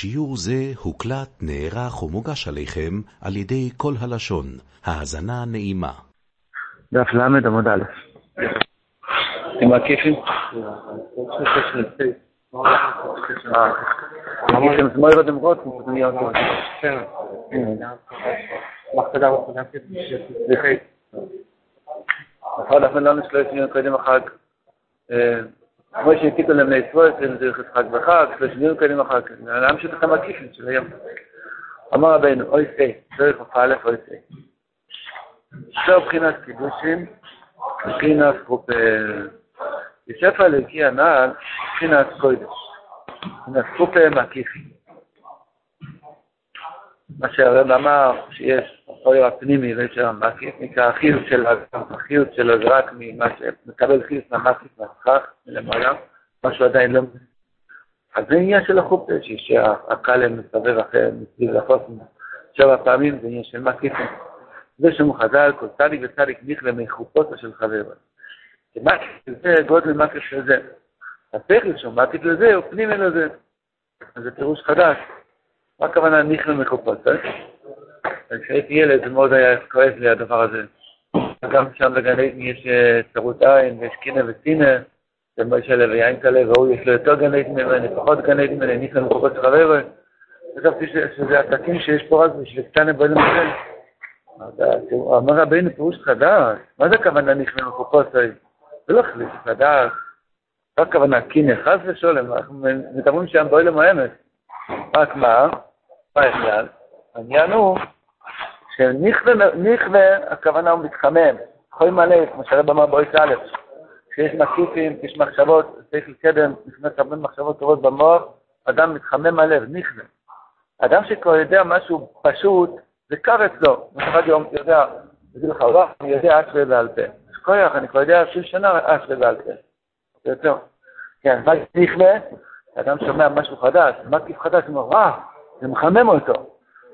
שיעור זה הוקלט, נערך ומוגש עליכם על ידי כל הלשון. האזנה נעימה. דף ל עמוד א'. עם הכיפים? כן. נכון, לא קודם החג. כמו שהעתיקו להם לישראל, זה חג בחג, שלוש ימים קודם החג. להמשיך את המקיפים של היום. אמר רבינו, אוי סי, דרך א' אוי סי. זהו בחינת קידושים, בחינת חופה. בספר הלקי הנ"ל, בחינת קודש. בחינת חופה מקיפים. מה שהרב אמר, שיש אויר הפנימי ויש שם מקיף, נקרא החיות של החיות שלו זה רק ממה שמקבל חיות מהמקיף מהסכך מלמעלה, משהו עדיין לא... אז זה עניין של החופה, שהקלם מסתובב אחרי, מסביב לחוסן שבע פעמים, זה עניין של מקיפים. זה שם חז"ל, כל צדיק וצדיק נכלה מחופותו של חברו. מקיף זה גודל מקיף של זה. השכל שהוא מקיף לזה הוא פנימי לזה. אז זה פירוש חדש. מה הכוונה נכלה מחופותו? כשהייתי ילד זה מאוד היה כואב לי הדבר הזה. גם שם בגן עדן יש צרות עין ויש קינא וסינא, ומשה לב ויין כלה, והוא יש לו יותר גן עדן ממני, פחות גן עדן ממני, נכלה מחופות של חברו. חשבתי שזה עסקים שיש פה רק בשביל קטנה בעולם הזה. אמר רבינו פירוש חדש, מה זה הכוונה נכנע מחופוסי? זה לא חליף חדש. מה הכוונה קינא חס ושולם, אנחנו מדברים שם באוילם האמת. רק מה? מה העניין? העניין הוא שנכווה, הכוונה הוא מתחמם. חוי מלא, כמו שהרב אמר באויס א', כשיש מקיפים, כשיש מחשבות, צריך לקדם, נכנס הרבה מחשבות טובות במוח, אדם מתחמם הלב, נכווה. אדם שכבר יודע משהו פשוט, זה קר אצלו. אחד יום יודע, יגיד לך, וואו, אני יודע אשרי בעל פה. אז כוח, אני כבר יודע עשרים שנה אשרי בעל פה. זה יותר. כן, מה נכווה? אדם שומע משהו חדש, מקיף חדש, הוא אומר, וואו, זה מחמם אותו.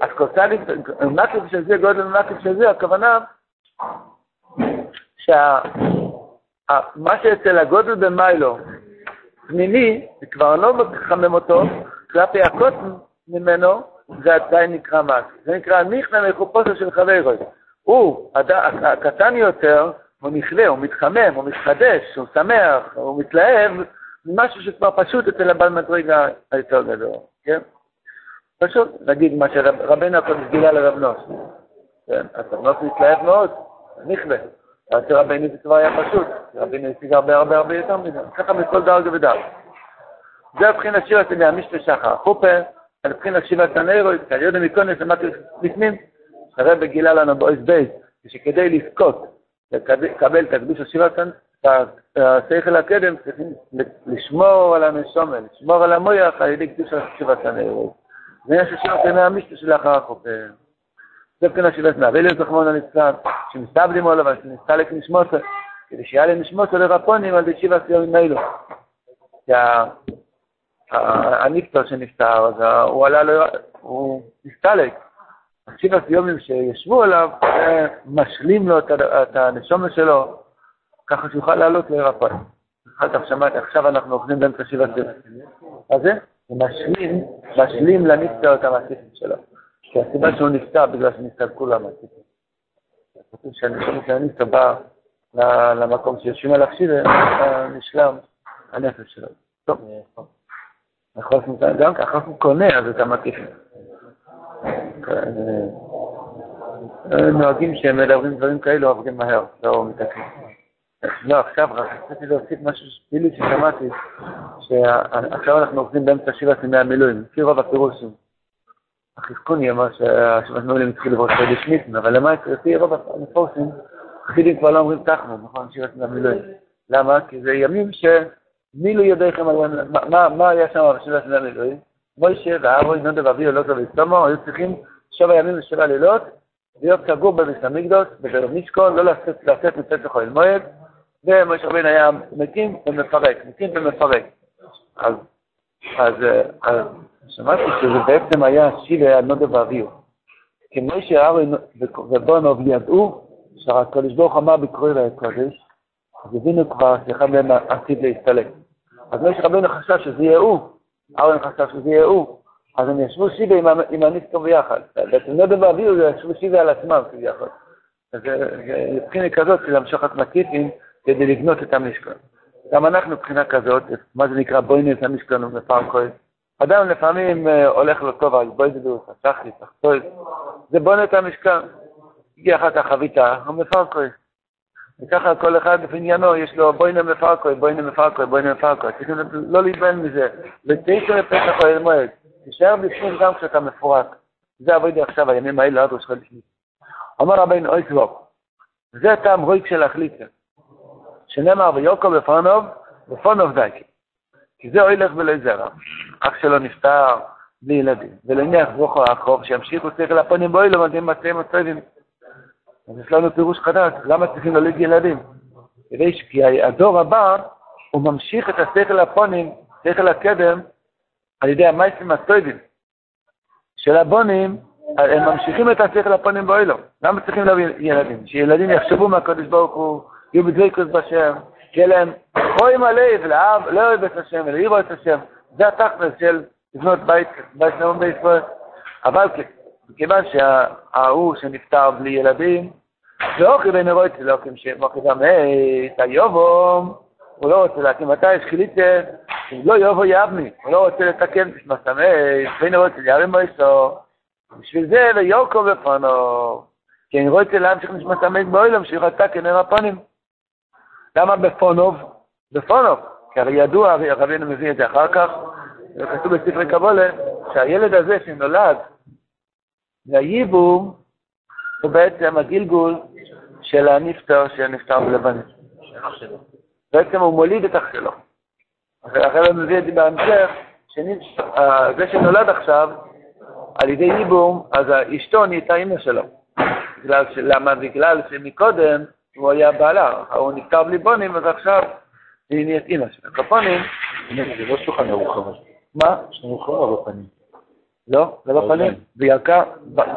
אז קוצלי, מקיף של זה, גודל מקיף של זה, הכוונה שמה שאצל הגודל במיילו, פנימי, זה כבר לא מחמם אותו, כלפי הקוטן ממנו, זה עדיין נקרא מס. זה נקרא נכנע מחופוסו של חברוי. הוא, הקטן יותר, הוא נכלה, הוא מתחמם, הוא מתחדש, הוא שמח, הוא מתלהב, ממשהו שכבר פשוט אצל הבעל מדרגה היותר גדול, כן? פשוט, נגיד מה שרבנו הקודש גילה לרב נוס. כן, אז רב נוס מתלהב מאוד, נכלה. אצל רבנו זה כבר היה פשוט, רבנו השיג הרבה הרבה הרבה יותר מזה, ככה בכל דרגה ודרגה. זה הבחינת שיר אצל המשתה שחר. חופה, על בחינת שיבת הנרויד, כי יודעים מקונס אמרתי לפנים, הרב גילה לנו באויס בייס, שכדי לזכות, לקבל את הקדוש השיבת השכל הקדם, צריכים לשמור על הנשומן, לשמור על המויח על ידי קדוש השיבת הנרויד. זה ששירת ימי המשתה שלאחר החופה. זה בחינת שיבת נאבלת זכמון הנצלן, שמסתבלים עליו, אבל שנסתלק נשמותו, כדי שיהיה להם נשמותו לרפונים על די שיבת יום אלו. הנפטר שנפטר, אז הוא עלה, הוא הסתלק. שבעת יומים שישבו עליו, זה משלים לו את הנשומה שלו, ככה שיוכל לעלות להירפא. אחר כך שמעתי, עכשיו אנחנו אוכלים באמצע שבעת יומים. מה זה? זה משלים, משלים לנפטר את המעסיקים שלו. כי הסיבה שהוא נפטר, בגלל שנסתלקו לו המעסיקים. כתוב שהנשומה של הנפטר בא למקום שיושבים עליו שיבה, נשלם הנפש שלו. טוב. גם ככה הוא קונה, אז אתה מקיף. נוהגים שהם מדברים דברים כאלו, עובדים מהר, לא מתקנים. לא, עכשיו רק רציתי להוסיף משהו שפילי ששמעתי, שעכשיו אנחנו עובדים באמצע שבעת ימי המילואים, לפי רוב הפירושים. החזקוני אמר שהשבעת המילואים התחילו לברוח חודש ניסן, אבל למעט לפי רוב הפירושים, חסידים כבר לא אומרים תחנו, נכון, שבעת ימי המילואים. למה? כי זה ימים ש... מילוי ידיכם על... מה היה שם בשבעת ימי המילואים? מוישה ואהרון נודו ואביו לא טוב וסתומו, היו צריכים שבע ימים ושבע לילות להיות סגור בביס המקדוש, בדרך משכון, לא לצאת מצאת לחול מועד, ומשה רבינו היה מקים ומפרק, מקים ומפרק. אז, אז, אז שמעתי שזה בעצם היה שיבה נודו ואביו. כי מוישה אהרון ובונוב ידעו שהקדוש ברוך אמר בקרוי לקודש, אז הבינו כבר שאחד מהם עתיד להסתלק. אז משה רבינו חשב שזה יהיה הוא, אהרון חשב שזה יהיה הוא, אז הם ישבו שיבה עם, עם הניסטור ביחד. בעצם נודו ואביהו ישבו שיבה על עצמם כביכול. אז זה מבחינה כזאת של המשוכת מקיפים כדי לבנות את המשכון. גם אנחנו מבחינה כזאת, מה זה נקרא בוינס המשכון ומפרקוי. אדם לפעמים אה, הולך לו טוב על בוידדוס, הסחי, סחטוי, זה בונה את המשכן. הגיע אחר כך חביתה, הוא מפרקוי. וככה כל אחד בעניינו, יש לו בוינה מפרקוי, בוינה מפרקוי, בוינה מפרקוי. צריכים לא להתבן מזה. ותשע לפתח אוהל מועד. תישאר בפנים גם כשאתה מפורק. זה עבודי עכשיו, הימים האלה עד ראש חודש. אמר רבינו אוי זה טעם רויק של החליצה. שנאמר ויוקו בפונוב, בפונוב דייקי. כי זה אוי לך ולא זרע. אח שלו נפטר בלי ילדים. ולניח זוכר הקרוב שימשיכו שכל הפונים בואי לו מדהים מצאים הטובים. אז יש לנו פירוש חדש, למה צריכים להוליד ילדים? כדי ש... כי הדור הבא, הוא ממשיך את השכל הפונים, שכל הקדם, על ידי המייסים הטובים של הבונים, הם ממשיכים את השכל הפונים באוילו. למה צריכים להביא ילדים? שילדים יחשבו מהקדוש ברוך הוא, יהיו בדבקות בשם, שיהיה להם רואים הלב, לאהב, לאוהב את השם ולעירו את השם. זה התכלס של לבנות בית, בית נאום בישראל. אבל מכיוון שההוא שנפטר בלי ילדים, ואוכי בן רויצי לאוכים שמוכי את היובום, הוא לא רוצה להקים, מתי יש חיליצה, אם לא יובו יבני, הוא לא רוצה לתקן, תשמע סמי, בן רויצי ירים מויסו, בשביל זה ויוקו בפונו, כי אני רוצה להמשיך נשמע סמי באוילם, שירתה כנר הפונים. למה בפונוב? בפונוב, כי הרי ידוע, רבינו מביא את זה אחר כך, וכתוב בספרי קבולה, שהילד הזה שנולד והייבום הוא בעצם הגלגול של הנפטר שנפטר בלבנית. בעצם הוא מוליד את אח שלו. אחרי הוא מביא את זה בהמשך, זה שנולד עכשיו, על ידי ייבום, אז אשתו נהייתה אימא שלו. בגלל למה? בגלל שמקודם הוא היה בעלה, הוא נפטר בלי בונים, אז עכשיו היא נהיית אימא שלו. כפונים... זה לא שולחן ערוך אבל. מה? יש לנו חומר בפנים. לא, זה לא בפנים. בירקה,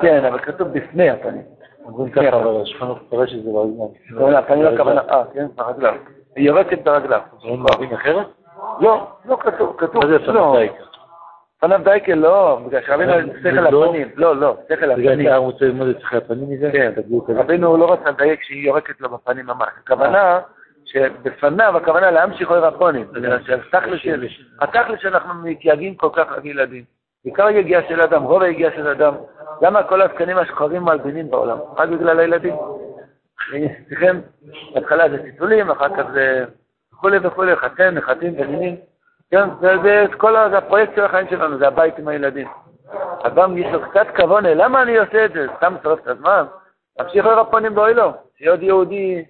כן, אבל כתוב בפני הפנים. אומרים ככה, אבל השולחן ערוך קורה שזה ברגליים. לא, הפנים לא הכוונה, אה, כן, ברגליו. היא יורקת ברגליו. אומרים אחרת? לא, לא כתוב, כתוב. מה זה דייקה? פניו דייקה לא, בגלל שרבינו שכל הפנים. לא, לא, שכל בגלל הפנים. שאתה רוצה ללמוד את שכי הפנים מזה? כן, רבינו לא רצה לדייק שהיא יורקת לו בפנים ממש. הכוונה שבפניו, הכוונה להמשיך אוהר הפונים. בגלל שהתכלס שאנחנו מתייגעים כל כך על ילדים. בעיקר יגיעה של אדם, רוב היגיעה של אדם. למה כל הזקנים השחורים מלבינים בעולם? רק בגלל הילדים. צריכים, בהתחלה זה טיטולים, אחר כך זה וכולי וכולי, חתן, נחתים ונינים. כן, זה, זה כל זה הפרויקט של החיים שלנו, זה הבית עם הילדים. אדם יש לו קצת כבוד, למה אני עושה את זה? סתם שורף את הזמן? תמשיך אור הפונים באוילו. שיהיה עוד יהודי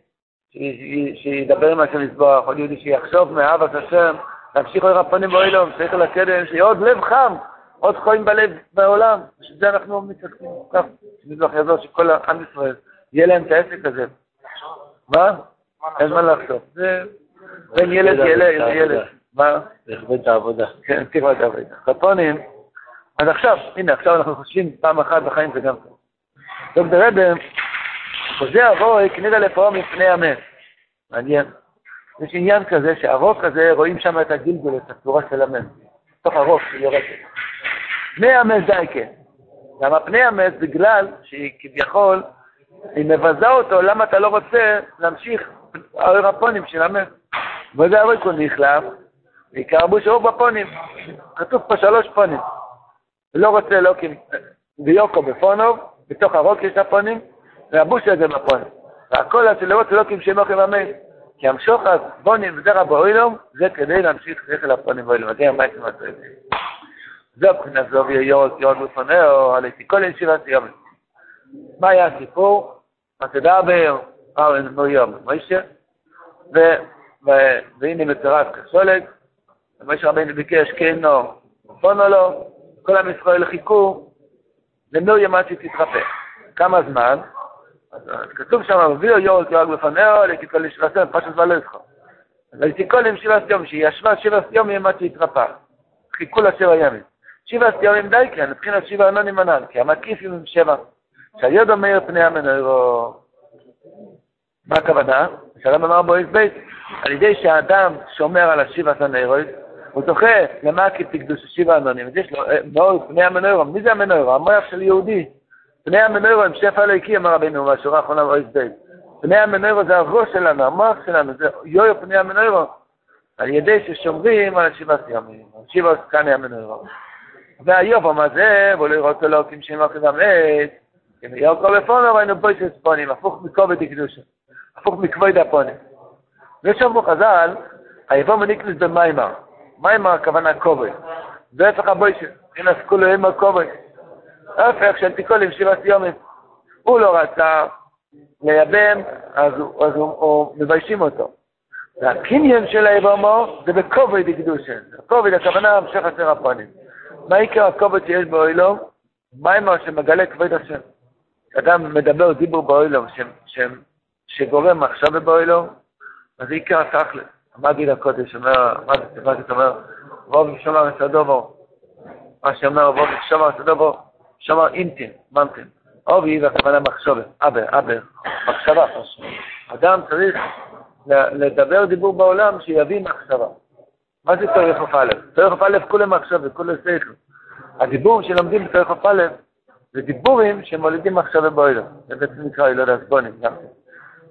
שידבר עם השם לסבוח, עוד יהודי שיחשוב מאהבת השם, להמשיך אור הפונים באוילו, צריך לקדם, שיהיה עוד לב חם, עוד חויים בלב בעולם. בשביל זה אנחנו מתעסקים כך, שמזבח יעזור שכל עם ישראל, יהיה להם את העסק הזה. מה? אין מה לחשוב. זה בין ילד לילד. מה? לכבד את העבודה. כן, את העבודה. חפונים, אז עכשיו, הנה, עכשיו אנחנו חושבים פעם אחת בחיים זה גם טוב. דוקטור רבם, חוזה אבוי כנראה לפרעה מפני המת. מעניין. יש עניין כזה שהרוק הזה, רואים שם את הגלגול, את הצורה של המת. בתוך הרוק היא יורקת. פני המת דייקה. למה פני המת? בגלל שהיא כביכול, היא מבזה אותו, למה אתה לא רוצה להמשיך האור הפונים של המת? וזה הרי כל נחלף, ועיקר בוש אור בפונים. כתוב פה שלוש פונים. לא רוצה אלוקים, ויוקו בפונוב, בתוך הרוק יש הפונים, והבוש הזה בפונים. והכל הזה לא רוצה אלוקים אוכל המת. כי המשוחד, בונים וזרע באוילום, זה כדי להמשיך שכל הפונים באוילום. זה המייסים הטובים. זו מבחינת זו ויורק יורק בפונהו, על כל ישיבת יום. מה היה הסיפור? מה תדבר, ארן נו יום, מוישה, והנה מצורף כסולג, ומשה רבינו ביקש כן נו, פונו לו, כל עם ישראל חיכו, למנו יום עד שתתרפא. כמה זמן? כתוב שם, הביאו בפונהו, לכי כל ישיבת יום, פשוט לא. אז הייתי כל ישיבת יום, שהיא ישבה שבעת יום עד שהתרפא. חיכו לה שבע ימים. שבעת ימים די כן, מבחינת שבע ענונים ענן, כי המקיפים הם שבע. שהידע מאיר פני המנוירו. מה הכוונה? שלום אמר בו בית, על ידי שהאדם שומר על השיבת הנרויס, הוא זוכה למקי תקדוש שיבה ענונים, אז יש לו אה, מאור פני המנוירו, מי זה המנוירו? המוח של יהודי. פני המנוירו הם שפע אלוהיקי, אמר רבינו בשורה האחרונה באויס בית. פני המנוירו זה הראש שלנו, המוח שלנו, זה יויו פני המנוירו. על ידי ששומרים על שבעת ימים, על שבעת כאן המנוירו. והיובום הזה, בוא לראות אלוקים שם אחרי המעת, אם יום כל בפונו, היינו בויסס פונים, הפוך מכובד הקדושה, הפוך מכבוד הפונים. ושם חז"ל, היבום הניקלוס במיימר. מיימר הכוונה כובד. זה הפך הבויסס, הנה כולו אימר כובד. ההפך של תיקולים שבעת יומים. הוא לא רצה לייבם, אז, אז הוא, הוא מביישים אותו. והקניין של היבומו זה בכובד הקדושה. כובד הכוונה המשך עשר הפונים. מה עיקר הכובד שיש באוילום? מיימר שמגלה כבוד השם. אדם מדבר דיבור באוילום שגורם מחשבה באוילום, אז עיקר התכלס. המגיד הקודש אומר, מה זה, מה אומר? רוב שומר סדובו. מה שאומר רוב שומר סדובו, שומר אינטין, מנטין. אובי והכוונה מחשבה, אבר, אבר, מחשבה. אדם צריך לדבר דיבור בעולם שיביא מחשבה. מה זה תורך א'? תורך א' כולם מחשבה, כולם שכל. הדיבור שלומדים בתורך א' זה דיבורים שמולידים מחשבה באוילום. זה בעצם נקרא אילוד הסבונים.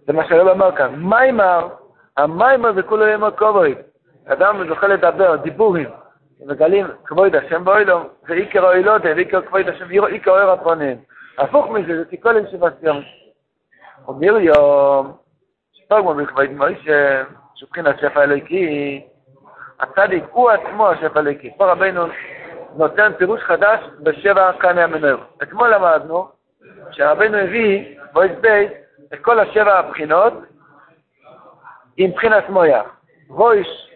זה מה שהרב אמר כאן. מיימר המיימר זה כולו ימר כובוי. אדם זוכה לדבר, דיבורים, מגלים כבוד השם באוילום, זה עיקר האוילודה, ועיקר כבוד השם, עיקר אוהר הפונים. הפוך מזה, זה תיקולים שבסיום. אומר יום, שפוגמו בכבוד מוישה, שבחינת שפע אלוהיקי, הצדיק הוא עצמו השפע אלוהיקי. פה רבינו נותן פירוש חדש בשבע קנה המנויר. אתמול למדנו שהרבינו הביא, בויס בייס, את כל השבע הבחינות, עם בחינת מויח. רויש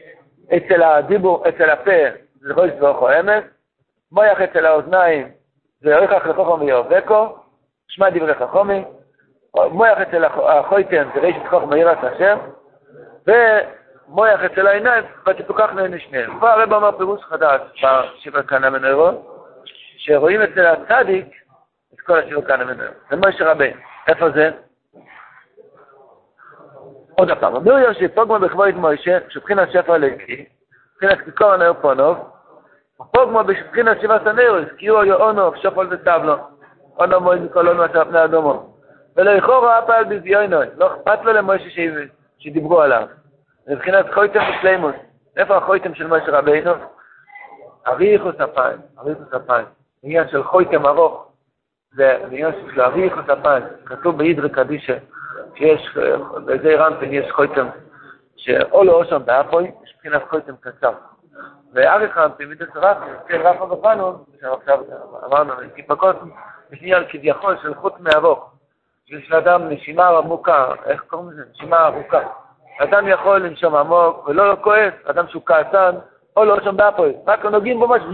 אצל הדיבור, אצל הפה, זה רויש ואוכו אמס, מויח אצל האוזניים, זה ריחך לחוכם ויאבקו, שמע דברי חכומי, מויח אצל החויטן, זה ריש חוכם ויראת השם, ומויח אצל העיניים, ותפוקחנו את שניהם. פה הרב אמר פירוש חדש בשבע כאן המנוירו, שרואים אצל הצדיק את כל השבע כאן המנוירו. זה מוישה רבי. איפה זה? עוד פעם, אומר יוסף, פוגמה בכבוד מוישה, שבחינת שפע לקי, מבחינת כיכור הנאו פונוב, פוגמה בשבחינת שבעת הנאוס, כי הוא יאונוב, שופל וסבלו, אונו מויד מכל אונו עשה פני אדומו. ולא יכור ראה על בזיונוי, לא אכפת לו למוישה שדיברו עליו. מבחינת חויתם ושלימוס, איפה החויתם של מוישה רבינו? אריכוס אפיים, אריכוס אפיים, עניין של חויתם ארוך, זה עניין של אריכוס אפיים, כתוב באידרי קדישה, שיש, בזה רמפן יש חויתם, שאו לא אושם באפוי, יש מבחינת חויתם קצר. ואריך רמפן, מידס רפן, כן רפן בפנו, שעכשיו אמרנו, טיפקות, יש עניין כביכול של חוט מארוך. יש לאדם נשימה עמוקה, איך קוראים לזה? נשימה ארוכה. אדם יכול לנשום עמוק ולא כועס, אדם שהוא כעסן, או לא שם באפוי, רק נוגעים בו משהו,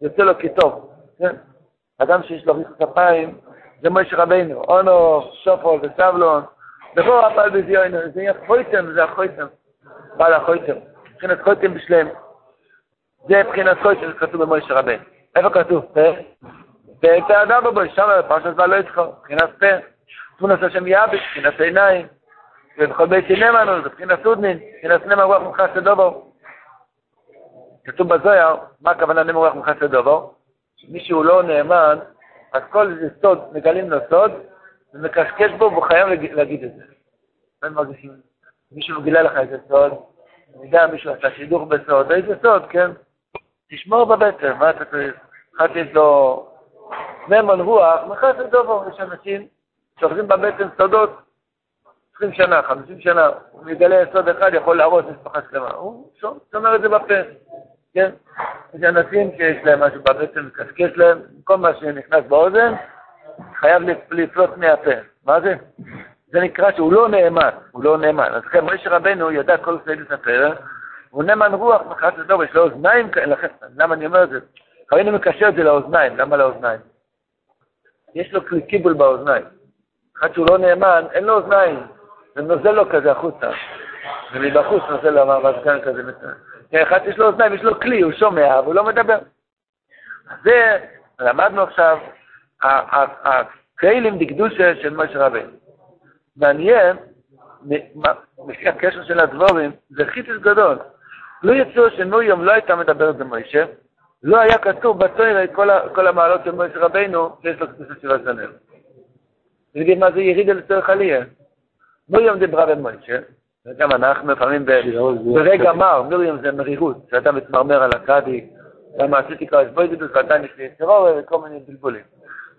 יוצא לו כטוב. כן? אדם שיש לו ריח כפיים, זה מוישה רבינו, אונו, שופו וסבלון, בכל הפעל בזיונו, זה יהיה חויתם, זה החויתם, בעל החויתם, מבחינת חויתם בשלם. זה מבחינת חויתם, כתוב במוישה רבינו. איפה כתוב? פה? פה אדם בבו, שם פרשת בעל לא יצחו, מבחינת פה. תמונת השם יאבש, מבחינת עיניים. ובכל בית נאמנו, זה מבחינת סודנין, מבחינת נאמן רוח ממך סדובו. כתוב בזויר, מה הכוונה נאמן רוח ממך סדובו? מי שהוא לא נאמן, אז כל סוד, מגלים לו סוד, ומקשקש בו, והוא חייב להגיד את זה. אין מרגישים, מישהו גילה לך איזה סוד, אני יודע, מישהו עשה שידוך בסוד, איזה סוד, כן? תשמור בבטן, מה אתה צריך? אחד יש לו נאמן רוח, את דובו, יש אנשים שאוחזים בבטן סודות 20 שנה, 50 שנה, הוא מגלה סוד אחד, יכול להרוס משפחה שלמה. הוא שומר את זה בפה. כן? יש אנשים שיש להם משהו בבטן, מקשקש להם, כל מה שנכנס באוזן, חייב לפלוט מהפה. מה זה? זה נקרא שהוא לא נאמן, הוא לא נאמן. אז לכן משה רבנו ידע כל סייד לספר, הוא נאמן רוח מחץ לדור, יש לו אוזניים כאלה, למה אני אומר את זה? חיינו מקשר את זה לאוזניים, למה לאוזניים? יש לו קיבול באוזניים. אחד שהוא לא נאמן, אין לו אוזניים, זה נוזל לו כזה החוצה. ומבחוץ נוזל לו המזגן כזה. אחד יש לו אוזניים, יש לו כלי, הוא שומע, אבל הוא לא מדבר. זה, למדנו עכשיו, הכלים דקדושה של משה רבינו. מעניין, לפי הקשר של הדבורים, זה חיטוס גדול. לא יצאו שמרים לא הייתה מדברת במוישה, לא היה כתוב בתוירה כל, כל המעלות של מוישה רבינו שיש לו קדושה של הזנר. תגיד מה זה ירידה לצורך עלייה. מרים דיברה במוישה, וגם אנחנו לפעמים ב- ברגע מר, מרים זה מרירות, שאתה מתמרמר על הצדיק, למה עשיתי כבר הסבוידדוס ועדיין יש לי טרור וכל מיני בלבולים.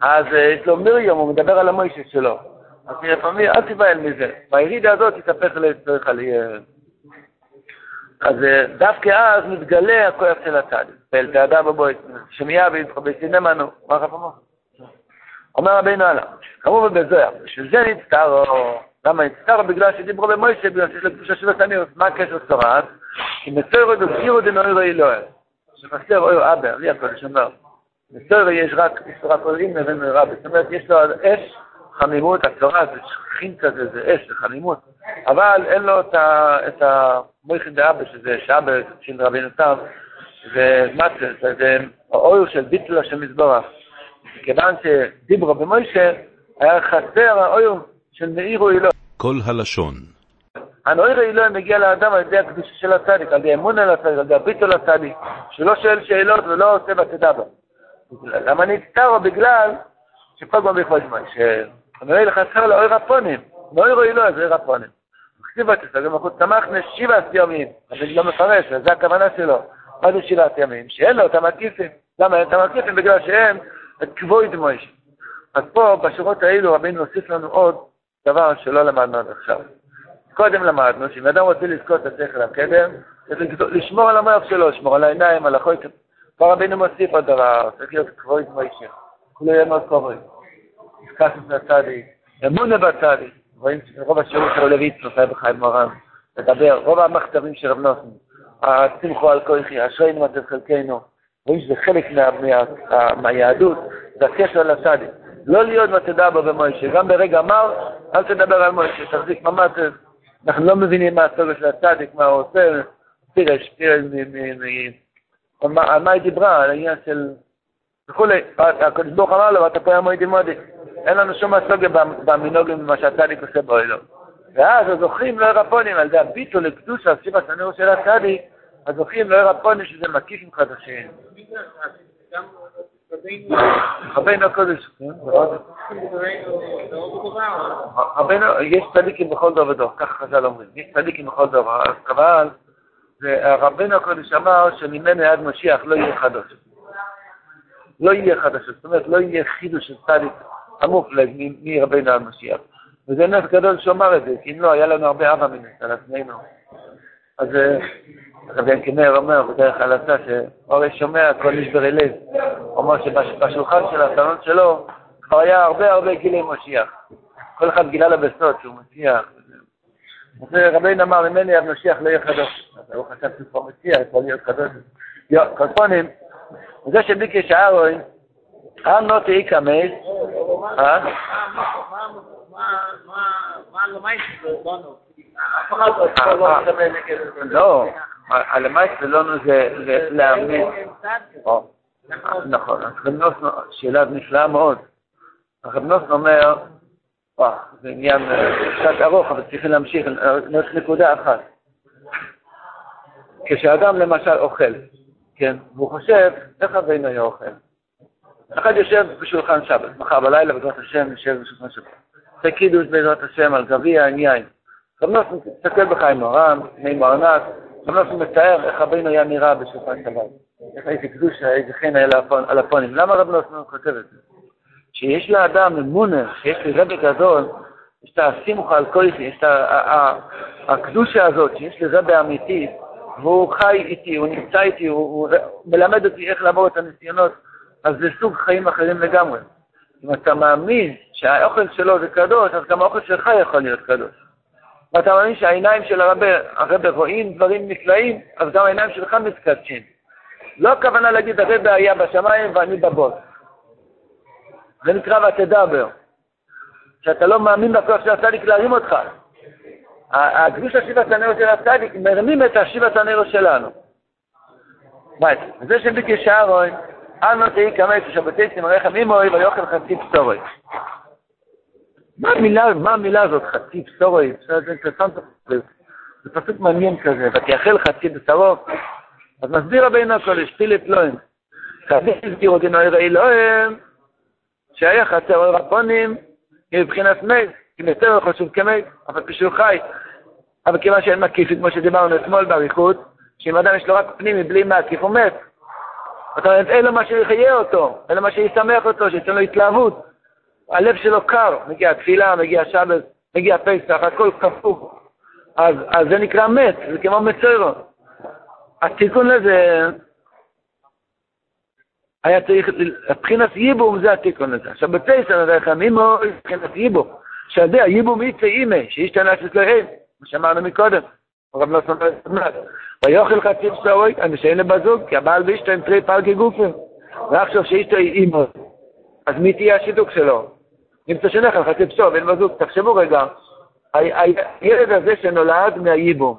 אז אה, יש לו מרים, הוא מדבר על המוישה שלו. אז לפעמים, אל תיבהל מזה. בירידה הזאת תתהפך לצורך עלייה. אז אה, דווקא אז מתגלה הכוח של הצדיק. ואל תעדה בבוית, שמיעה ובסינמנו, מה רב אמר? אומר רבינו הלאה, כמובן בזוהר, בשביל זה נצטרו, למה נצטרו? בגלל שדיברו במוישה, בגלל שיש לו קדושה של התניות, מה הקשר צורס? כי מצוירו דוסירו דנוירו אלוהר, שחסר אויר אבר, לי הקודש אומר, בסוירו יש רק איסורה קוראים לבין רע, זאת אומרת יש לו אש, חמימות, הצורה זה שכין כזה, זה אש, זה חמימות, אבל אין לו את המויכין דאבא, שזה שאבא של רבינו תם, זה זה האויר של ביטלה של מזבורך. כיוון שדיברו במוישה, היה חסר האויר של מאירו אלוה. כל הלשון, הנויר אלוה מגיע לאדם על ידי הקדושה של הצדיק, על ידי אמון על הצדיק, על ידי הביטול הצדיק, שלא שואל שאלות ולא עושה ותדבר. למה נצטרו? בגלל שכל פעם בכבוד זמן, שהנויר חסר לו אויר הפונים, נויר אלוה זה אויר הפונים. כתיב בתסתכל במלכות תמכנה שבעת ימים, אז אני לא מפרש, וזו הכוונה שלו. מה זה שבעת ימים? שאין לו את המקיפים. למה אין את המקיפים? בגלל שהם את כבוד מוישה. אז פה, בשורות האלו, רבינו הוסיף לנו עוד דבר שלא למדנו עד עכשיו. קודם למדנו שאם אדם רוצה לזכות את השכל הקדם, צריך לשמור על המוח שלו, לשמור על העיניים, על החוי. פה רבינו מוסיף עוד דבר, צריך להיות כבוד מוישה. כולו יהיה מאוד כבוד. קסוס בצדיק, אמונה בצדיק. רואים שרוב השירות שלו לוי יצחק היה בחיים מורן. לדבר, רוב המכתבים של רב נוסן, הצמחו על כוחי, אשרינו מצב חלקנו, רואים שזה חלק מה, מה, מהיהדות, זה הקשר לצדיק. לא להיות ותדבר במוישה, גם ברגע מר, אל תדבר על מוישה, תחזיק ממש, אנחנו לא מבינים מה הסוגיה של הצדיק, מה הוא עושה, פירש, פירש, על מה- היא דיברה, על העניין של וכולי, הקדוש ברוך אמר לו, ואתה פה מועדי מועדי. אין לנו שום הסוגיה במנהוגים ממה שהצדיק עושה באוהלו. ואז הזוכים לא ירפונים, על ידי הביטול לקדושה, שיבת הנאור של הצדיק, הזוכים לא ירפונים שזה מקיפים חדשים. רבינו הקודש, כן, יש צדיקים בכל דור ודור, ככה חז"ל אומרים, יש צדיקים בכל דור, אבל רבינו הקודש אמר שממנו עד משיח לא יהיה חדש. לא יהיה חדשות, זאת אומרת, לא יהיה חידוש של צדיק המופלג מרבינו עד משיח. וזה נס גדול שאומר את זה, כי אם לא, היה לנו הרבה אבא מנס על עצמנו. אז אה, רבי ינקנר אומר בדרך הלצה, שהרי שומע כל לב. הוא אומר שבשולחן של הסלון שלו כבר היה הרבה הרבה גילי משיח. כל אחד גילה לו בסוד שהוא משיח. אז רבינו אמר, ממני עד משיח לא יהיה חדש. אז הוא חשב שהוא כבר משיח, יכול להיות חדש. יו, קופונים, זה שביקש אהרון, עם לא תהי קמץ, אה? לא, הלמייס ולונו זה לאמץ. או, נכון, אז רב נוסן, שאלה נפלאה מאוד. רב נוסן אומר, וואו, זה עניין אה, קצת ארוך, אבל צריכים להמשיך, רק נקודה אחת. כשאדם למשל אוכל, כן, והוא חושב, איך אבינו היה אוכל? אחד יושב בשולחן שבת, מחר בלילה בעזרת השם יושב בשולחן שבת. עושה קידוש בעזרת השם על גביע עם יין. רב נוסן מסתכל בחיים מורן, מי ארנק, רב נוסן מתאר איך רבינו היה נראה בשולחן שבת. איך איזה קדושה, איזה חן היה על הפונים. למה רב נוסן כותב את זה? שיש לאדם אמונה, שיש לי רבי גדול, יש את השמחה על כויכי, יש את הקדושה הזאת, שיש לי רבי אמיתי, והוא חי איתי, הוא נמצא איתי, הוא מלמד אותי איך לעבור את הניסיונות, אז זה סוג חיים אחרים לגמרי. אם אתה מאמין שהאוכל שלו זה קדוש, אז גם האוכל שלך יכול להיות קדוש. ואתה מאמין שהעיניים של הרבה, רואים דברים נפלאים, אז גם העיניים שלך מתקדשים. לא הכוונה להגיד הרבה היה בשמיים ואני בבוס. זה נקרא ותדבר. שאתה לא מאמין בכוח של הצדיק להרים אותך. הקדוש השיבת הנרו של הצדיק מרמים את השיבת הנרו שלנו. זה שביקש אהרון, אנו תהי כמת ושבתי צמריך ממוי ויאכל חצי פסורוי. מה המילה, מה המילה הזאת, חצי פסורוי? זה פסוק מעניין כזה, ותאכל חצי בשרו. אז מסביר רבינו הקודש, פילט לוהם. חזיל תראו דינוי ראי לוהם, שהיה חצר רפונים, מבחינת מייל, כי יותר חשוב כמייל, אבל כשהוא חי. אבל כיוון שאין מקיף, כמו שדיברנו אתמול באריכות, שאם אדם יש לו רק פנימי בלי מקיף, הוא מת. זאת אומרת, אין לו מה שיחיה אותו, אין לו מה שישמח אותו, שייתן לו התלהבות. הלב שלו קר, מגיע תפילה, מגיע שבת, מגיע פסח, הכל כפוף. אז, אז זה נקרא מת, זה כמו מצוירו. התיקון לזה, היה צריך, מבחינת ייבום זה התיקון לזה. עכשיו בפסח, דרך המימו, מבחינת ייבום, שיודע, ייבום יצא אימי, שהשתנה אצלם, מה שאמרנו מקודם. הרב נוסון לא ויאכל חצי בשרוי, אני שאין לבזוג, כי הבעל ואשתו הם תרי פלגי גופים. ועכשיו שאשתו היא אימו, אז מי תהיה השידוק שלו? נמצא שנכן חצי בשור ואין בזוג. תחשבו רגע, הילד הזה שנולד מהייבום,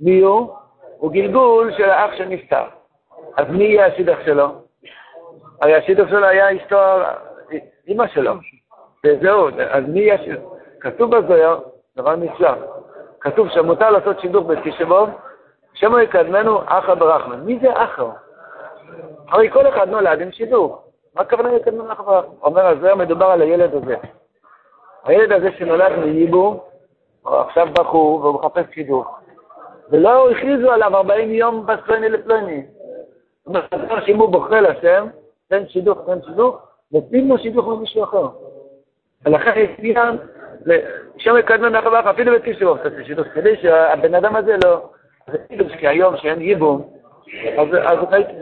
מי הוא? הוא גלגול של האח שנפטר. אז מי יהיה השידוך שלו? הרי השידוך שלו היה אשתו, אימא שלו. וזהו, אז מי יהיה השידוך? כתוב בזויר, דבר נפלא, כתוב שמותר לעשות שידוך בתשבוב, שמו יקדמנו אחא ברחמן. מי זה אחא? הרי כל אחד נולד עם שידוך. מה הכוונה יקדמנו אחא ברחמן? אומר הזוהר, מדובר על הילד הזה. הילד הזה שנולד מייבו, עכשיו בחור והוא מחפש שידוך. ולא הכריזו עליו 40 יום בספלני לפלני. זאת אומרת, שאם הוא בוחר לשם, תן שידוך, תן שידוך, נותנים לו שידוך ממישהו אחר. ולכן יש עניין, שם יקדמן מהחברך, אפילו בתשבו, תעשה שידוך, כדי שהבן אדם הזה לא... זה כאילו שהיום שאין ייבום, אז ראיתי,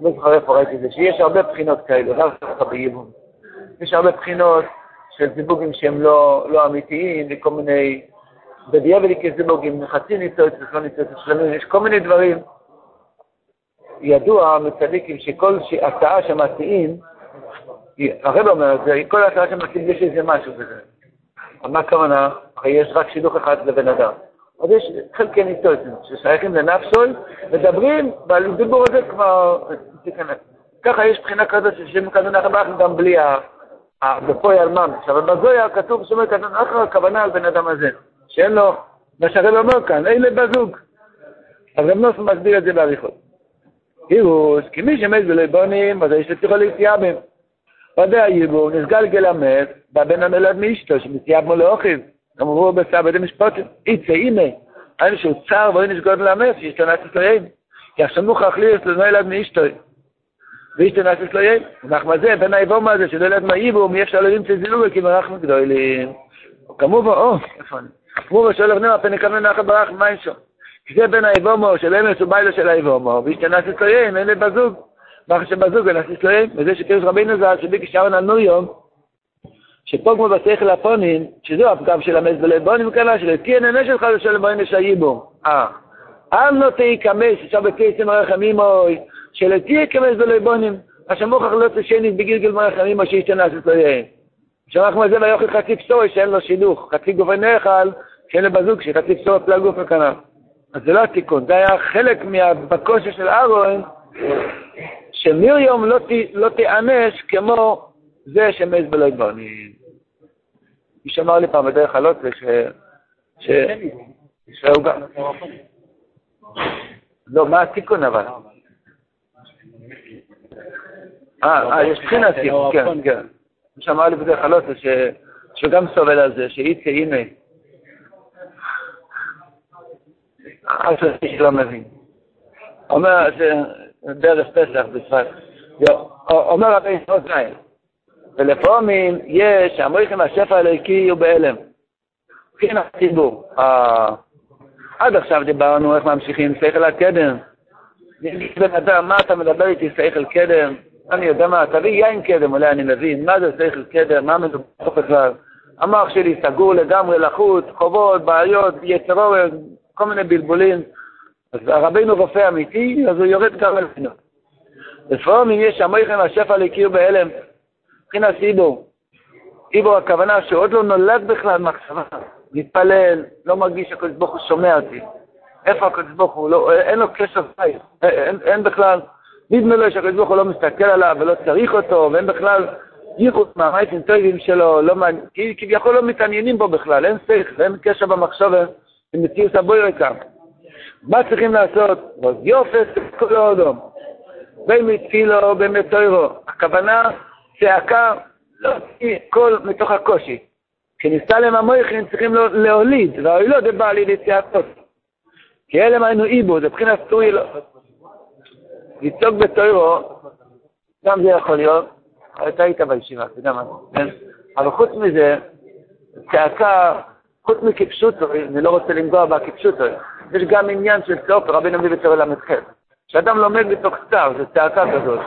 לא זוכר איפה ראיתי את זה, שיש הרבה בחינות כאלו, לא זוכר בייבום. יש הרבה בחינות של זיווגים שהם לא, לא אמיתיים, וכל מיני, בדיעבד כזיווגים, חצי ניצוץ, לא ניצוץ שלמים, יש כל מיני דברים. ידוע מצדיקים שכל הצעה שמציעים, הרב אומר את זה, כל הצעה שמציעים יש איזה משהו בזה. מה הכוונה? הרי יש רק שידוך אחד לבן אדם. אז יש חלקי ניצוצים ששייכים לנפשוי, מדברים, ועל דיבור הזה כבר תיכנס. ככה יש בחינה כזאת ששם כזה נחבח גם בלי בפועל ממש. אבל בזויה כתוב שאומר כתוב אחר הכוונה על בן אדם הזה, שאין לו, מה שהרב אומר כאן, אין לבזוג. אז רב נוסף מסביר את זה בעריכות. גירוש, כי מי שמת ולא בונים, אז יש לצריכו להתייבם. ודאי ייבום, נסגלגל המת, והבן הנולד מאשתו, שמתייבמו לאוכיב. גם הוא בצער בידי משפט, איצה אימא, אין שהוא צער ואין יש גודל המס, יש תנת אסלויין, כי השמנו חכלי יש לנו ילד מאישתוי, ויש תנת אסלויין, ואנחנו זה, בין היבום הזה, שלא ילד מהיבו, מי אפשר להבין צזילו, כי מרחם גדולים, כמו בו, איפה אני, כמו שואל אבנם, הפני כמי נחת ברח, מה אין שום, כי זה בין היבום של אמס הוא בילה של היבום הוא, ויש תנת אין לבזוג, מה חשב בזוג, אין אסלויין, וזה שפירוש רבינו זה, שביקשרן על נויום, שפוגמו בשכל הפונים, שזו הפגם של המס בלבונים כאלה, שלתהיה נהנה שלך ושל בוין ישייבו. אה. אל לא תהי כמס, עכשיו בקייסים הרחמים אוי, שלתהיה כמס בלבונים, אשר מוכרח לא תשני בגלגל מרחמים או שישתנס את לא יהיה. שאנחנו על זה ויוכל חצי פסורי שאין לו שידוך, חצי גופי נאכל, שאין לו בזוג, שחצי פסורי פלג גוף וכנף. אז זה לא התיקון, זה היה חלק מהבקושי של אהרון, שמיריום לא, ת, לא תיענש כמו זה שמז בלא יתברנים. מישהו אמר לי פעם בדרך הלוטה ש... ש... שהוא גם... לא, מה התיקון אבל? אה, יש בחינת תיקון, כן, כן. מישהו אמר לי בדרך הלוטה שהוא גם סובל על זה, שאיצה הנה. אף אחד לא מבין. אומר, בערב פסח בצפת, אומר רבי ישראל, ולפעמים יש, המריחים השפע האלוקי הוא בהלם. מבחינת הציבור. עד עכשיו דיברנו איך ממשיכים שכל הקדם. בן אדם, מה אתה מדבר איתי שכל קדם? אני יודע מה, תביא יין קדם, אולי אני מבין. מה זה שכל קדם? מה מדובר בכלל? המוח שלי סגור לגמרי לחוץ, חובות, בעיות, יצרו, כל מיני בלבולים. אז הרבינו רופא אמיתי, אז הוא יורד גם אלינו. לפעמים יש המריחים השפע האלוקי בהלם. מבחינת איבו, איבו הכוונה שעוד לא נולד בכלל מחשבה, מתפלל, לא מרגיש שהקדוש ברוך הוא שומע אותי. איפה הקדוש ברוך הוא? לא, אין לו קשר חי, אין, אין בכלל, נדמה לו שהקדוש ברוך הוא לא מסתכל עליו ולא צריך אותו, ואין בכלל ייחוס מהמייטים טובים שלו, לא, כביכול לא מתעניינים בו בכלל, אין שכל, אין קשר במחשבה, במציאות הבוירקה. מה צריכים לעשות? יופס כל האודום. בין מתפילו בין מתוירו. הכוונה, צעקה, לא קול מתוך הקושי. כשניסה להם המויכין צריכים להוליד, והאוילוד זה בא על ידי צעקות. כי אלה היינו איבו, זה מבחינת סטורי לא... לצעוק בתוירו, גם זה יכול להיות, אתה היית בישיבה, אתה יודע מה, כן? אבל חוץ מזה, צעקה, חוץ מכפשוטו, אני לא רוצה לנגוע בכפשוטו, יש גם עניין של צעוק, רבינו מביא בצורה ל"ח. כשאדם לומד מתוך סתיו, זה צעקה כזאת.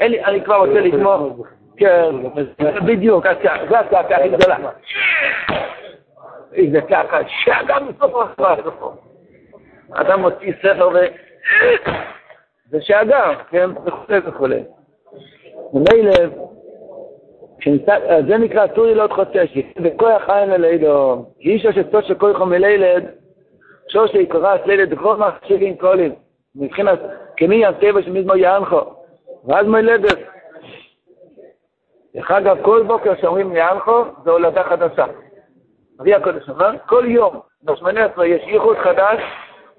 אין לי, אני כבר רוצה לגמור, כן, בדיוק, זו הצעקה הכי גדולה. איזה צעקה, שאדם בסוף הספר, אדם מוציא ספר ו... זה שאדם, כן, וכו' וכו'. ממילא, זה נקרא טורי לא חוצשי, וכוח אין ללידו, כי איש אשר תושע כוחו מלילד, שושה יקורס לילד וכל מחשבים קולים, מבחינת כמי הטבע שמזמו יענחו, ואז מולדת. דרך אגב, כל בוקר שאומרים יענחו, זה הולדה חדשה. אבי הקודש אמר, כל יום, ב-18 יש ייחוד חדש,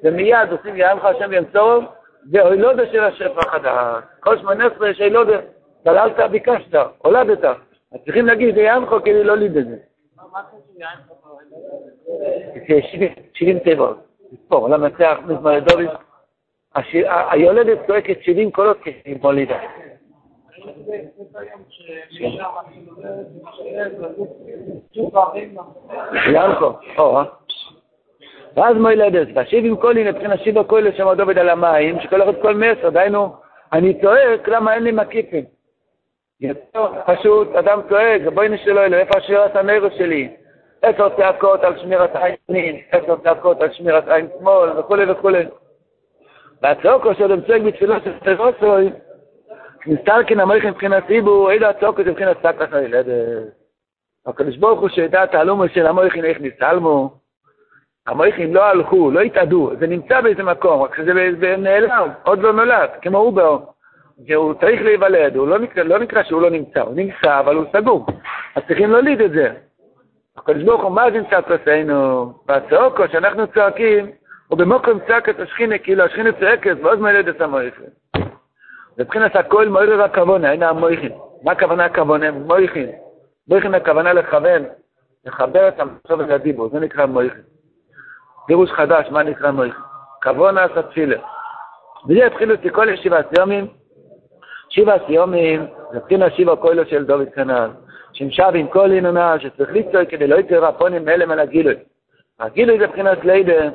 ומיד עושים יענחו השם ימצורוב, זה הולדה של השפע החדש. כל 18 יש הולדה, דללת, ביקשת, הולדת. אז צריכים להגיד, זה יענחו כדי לא ליד את זה. זה 70 טבעות. לספור, למנצח מזמר דוביס. היולדת צועקת 70 קולות כשהיא מולידה. ואז מוילדת, והשיב עם קולי מבחינת שיבה קולי שם עובד על המים, שכל אחד כל מסר, דהיינו, אני צועק, למה אין לי מקיפים? פשוט, אדם צועק, בואי נשאלו אלו, איפה השירת הנרו שלי? עשר צעקות על שמירת עין ימין, עשר צעקות על שמירת עין שמאל, וכולי וכולי. והצעוקו שאדם צועק בתפילה של סטרוסוי, נסתלקין המריך מבחינת ציבור, אילו הצעוקות מבחינת סקס הילדת. הקדוש ברוך הוא שידע תעלומו של המויכין איך נסתלמו. המויכין לא הלכו, לא התאדו, זה נמצא באיזה מקום, רק שזה נעלם, עוד לא נולד, כמו הוא באו. והוא צריך להיוולד, הוא לא נקרא, לא נקרא שהוא לא נמצא, הוא נמצא, אבל הוא סגור. אז צריכים להוליד את זה. הקדוש ברוך הוא, מה זה נמצא כוסנו? והצעוקו שאנחנו צועקים, הוא במוקרים צעקת השכינה, כאילו השכינה צועקת, ועוד מולדת המויכין. מבחינת הכל מויכין הכוונה, הנה המויכין. מה הכוונה הכוונה? מויכין. מויכין הכוונה לכוון, לחבר את המחשבת לדיבור, זה נקרא מויכין. פירוש חדש, מה נקרא מויכין? כוונה עשה תפילה. וזה התחילו אותי כל ישיבת יומים. שיבת יומים, זה מבחינת שיבה כהלו של דוד כנען. שמשב עם כל עינונה, שצריך לצעוק כדי לא יצא רפונים מאלם על הגילוי. הגילוי זה מבחינת לידה,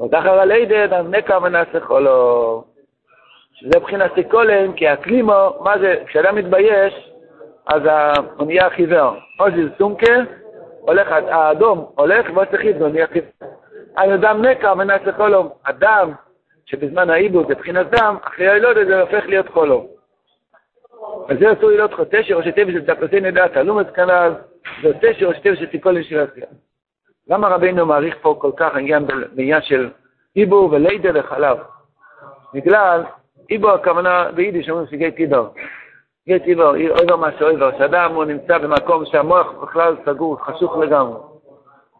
עוד אחר הלידה, נקע ונעשה חולו. שזה מבחינת סיכולם, כי הקלימו, מה זה, כשאדם מתבייש, אז הוא נהיה חיוור. או זה סומקה, הולך, האדום הולך, ועוד צריך לדבר, נהיה חיוור. אז אדם נקע ונעשה חולו. אדם, שבזמן העיבוד זה מבחינת דם, אחרי הילוד זה הופך להיות חולו. אז זה אסור להיות חוטשר או שטבע של תקוסי נדעת, לא מסקנה, זה תשר או שטבע של תיקול לשירתיה. למה רבינו מעריך פה כל כך עניין בעניין של עיבור ולידה וחלב? בגלל, עיבור הכוונה ביידיש אומרים סגי טיבר. סגי טיבר, אויבר מה שאויבר, שאדם הוא נמצא במקום שהמוח בכלל סגור, חשוך לגמרי.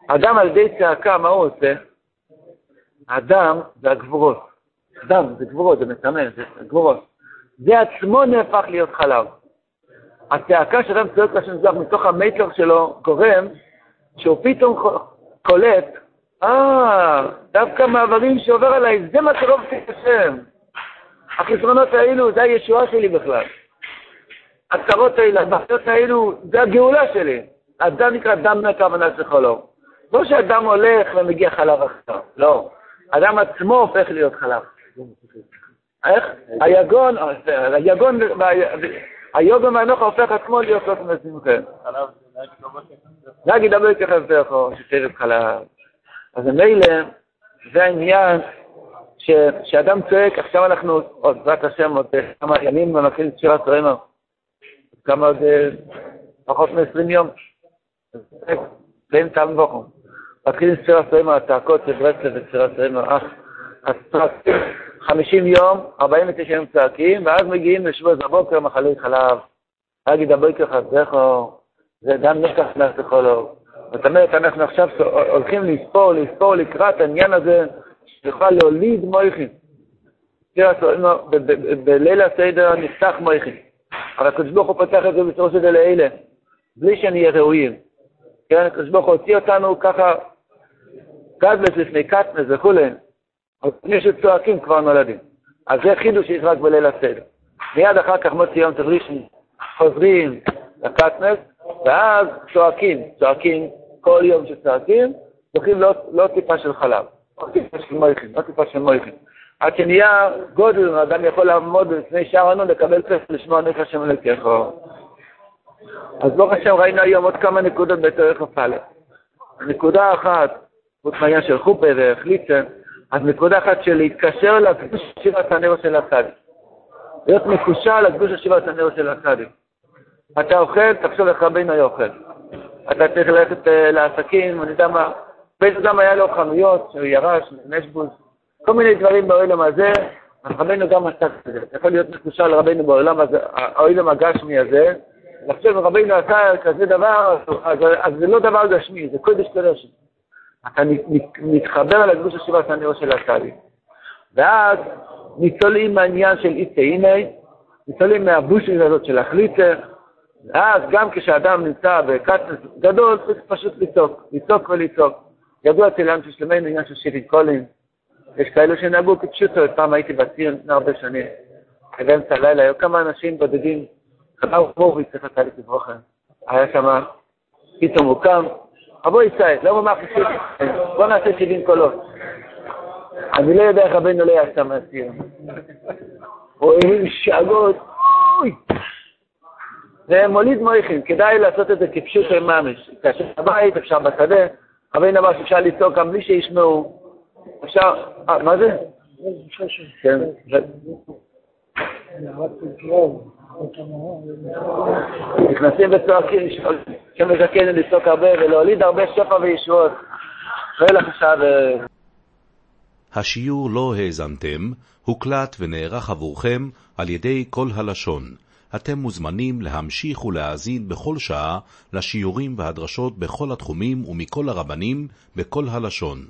אדם על ידי צעקה, מה הוא עושה? אדם זה הגבורות. אדם זה גבורות, זה מטמא, זה גבורות. זה עצמו נהפך להיות חלב. הצעקה שאדם צועק לשם זך מתוך המיתר שלו גורם שהוא פתאום קולט, אה, דווקא מעברים שעובר עליי, זה מה שרובתי את השם. החסרונות האלו, זה הישועה שלי בכלל. הצרות האלה, הבעיות האלו, זה הגאולה שלי. אדם נקרא דם מהכוונה של חלום. לא שאדם הולך ומגיע חלב אחר, לא. אדם עצמו הופך להיות חלב. איך? היגון, היגון, היוגון והנוחה הופך עצמו להיות סוף משמחה. נגיד אבו יתייחס דרכו, שתרץ חלב. אז ממילא, זה העניין שאדם צועק, עכשיו אנחנו, עוד בעזרת השם, עוד כמה ימים ומתחיל את שירת רמר. כמה עוד פחות מ-20 יום. באמצע המבוכו. מתחיל עם שירת רמר, הצעקות של ברסלב ושירת רמר. אז צועקים 50 יום, 49 יום צועקים, ואז מגיעים לשבוע בבוקר מחלי חלב. להגיד הבוקר חסדךו, זה נקח נעשכו לו. זאת אומרת, אנחנו עכשיו הולכים לספור, לספור לקראת העניין הזה, שיוכל להוליד מויכין. בליל הסדר נפתח מויכין. אבל הקדוש ברוך הוא פותח את זה בצורה של אלה, בלי שנהיה ראויים. כן, הקדוש ברוך הוא הוציא אותנו ככה, גדלס לפני קטנס וכולי, לפני שצועקים כבר נולדים. אז זה חידוש שיש רק בליל הסדר. מיד אחר כך מוציא יום תברישן, חוזרים לקטנס, ואז צועקים, צועקים, כל יום שצועקים, זוכים לא, לא טיפה של חלב, לא טיפה של מויכין, לא טיפה של מויכין. עד שנהיה גודל, האדם יכול לעמוד לפני שער ענון, לקבל פסק, לשמוע נפש שם אלוקיכו. אז ברוך השם ראינו היום עוד כמה נקודות בתורך כ"א. נקודה אחת, חוץ מהעניין של חופה וחליצן, אז נקודה אחת של להתקשר לקדוש שירת הנרו של הצדיק. להיות מקושר לקדוש שירת הנרו של הצדיק. אתה אוכל, תחשוב איך רבינו היה אוכל. אתה צריך ללכת אה, לעסקים, אני יודע מה, בן אדם היה לו חנויות, שהוא ירש, נשבוז, כל מיני דברים בעולם הזה, רבנו גם עשה את זה. יכול להיות מקושר לרבנו בעולם הזה, העולם הגשמי הזה, לחשוב רבנו עשה כזה דבר, אז, אז זה לא דבר גשמי, זה קודש קודש. אתה מתחבר לקדוש השיבה סנרו של הצדיק. ואז ניצולים מהעניין של איצה הנה, ניצולים מהבושינג הזאת של החליצר, ואז גם כשאדם נמצא בקטנס גדול, צריך פשוט לצעוק, לצעוק ולצעוק. ידוע אצל ים של שלמנו עניין של שירים קולים, יש כאלו שנהגו כפשוטו, פעם הייתי בציר לפני הרבה שנים, באמצע הלילה, היו כמה אנשים בודדים, חבר הורוביץ, צריך לתת לברוכם, היה שם, פתאום הוא קם, אבו ישראל, לא אומר פשוט, בוא נעשה 70 קולות. אני לא יודע איך רבנו לא יעשה מהציר. רואים שאגות, אוי! זה מוליד מויכין, כדאי לעשות את זה כפשוט של ממש. כאשר בבית, אפשר בשדה, רבינו אמר שאפשר לצעוק גם בלי שישמעו, אפשר, אה, מה זה? כן. נכנסים וצועקים, שמזכן לצעוק הרבה ולהוליד הרבה שפע וישועות. שואל עכשיו... השיעור לא האזנתם, הוקלט ונערך עבורכם על ידי כל הלשון. אתם מוזמנים להמשיך ולהאזין בכל שעה לשיעורים והדרשות בכל התחומים ומכל הרבנים בכל הלשון.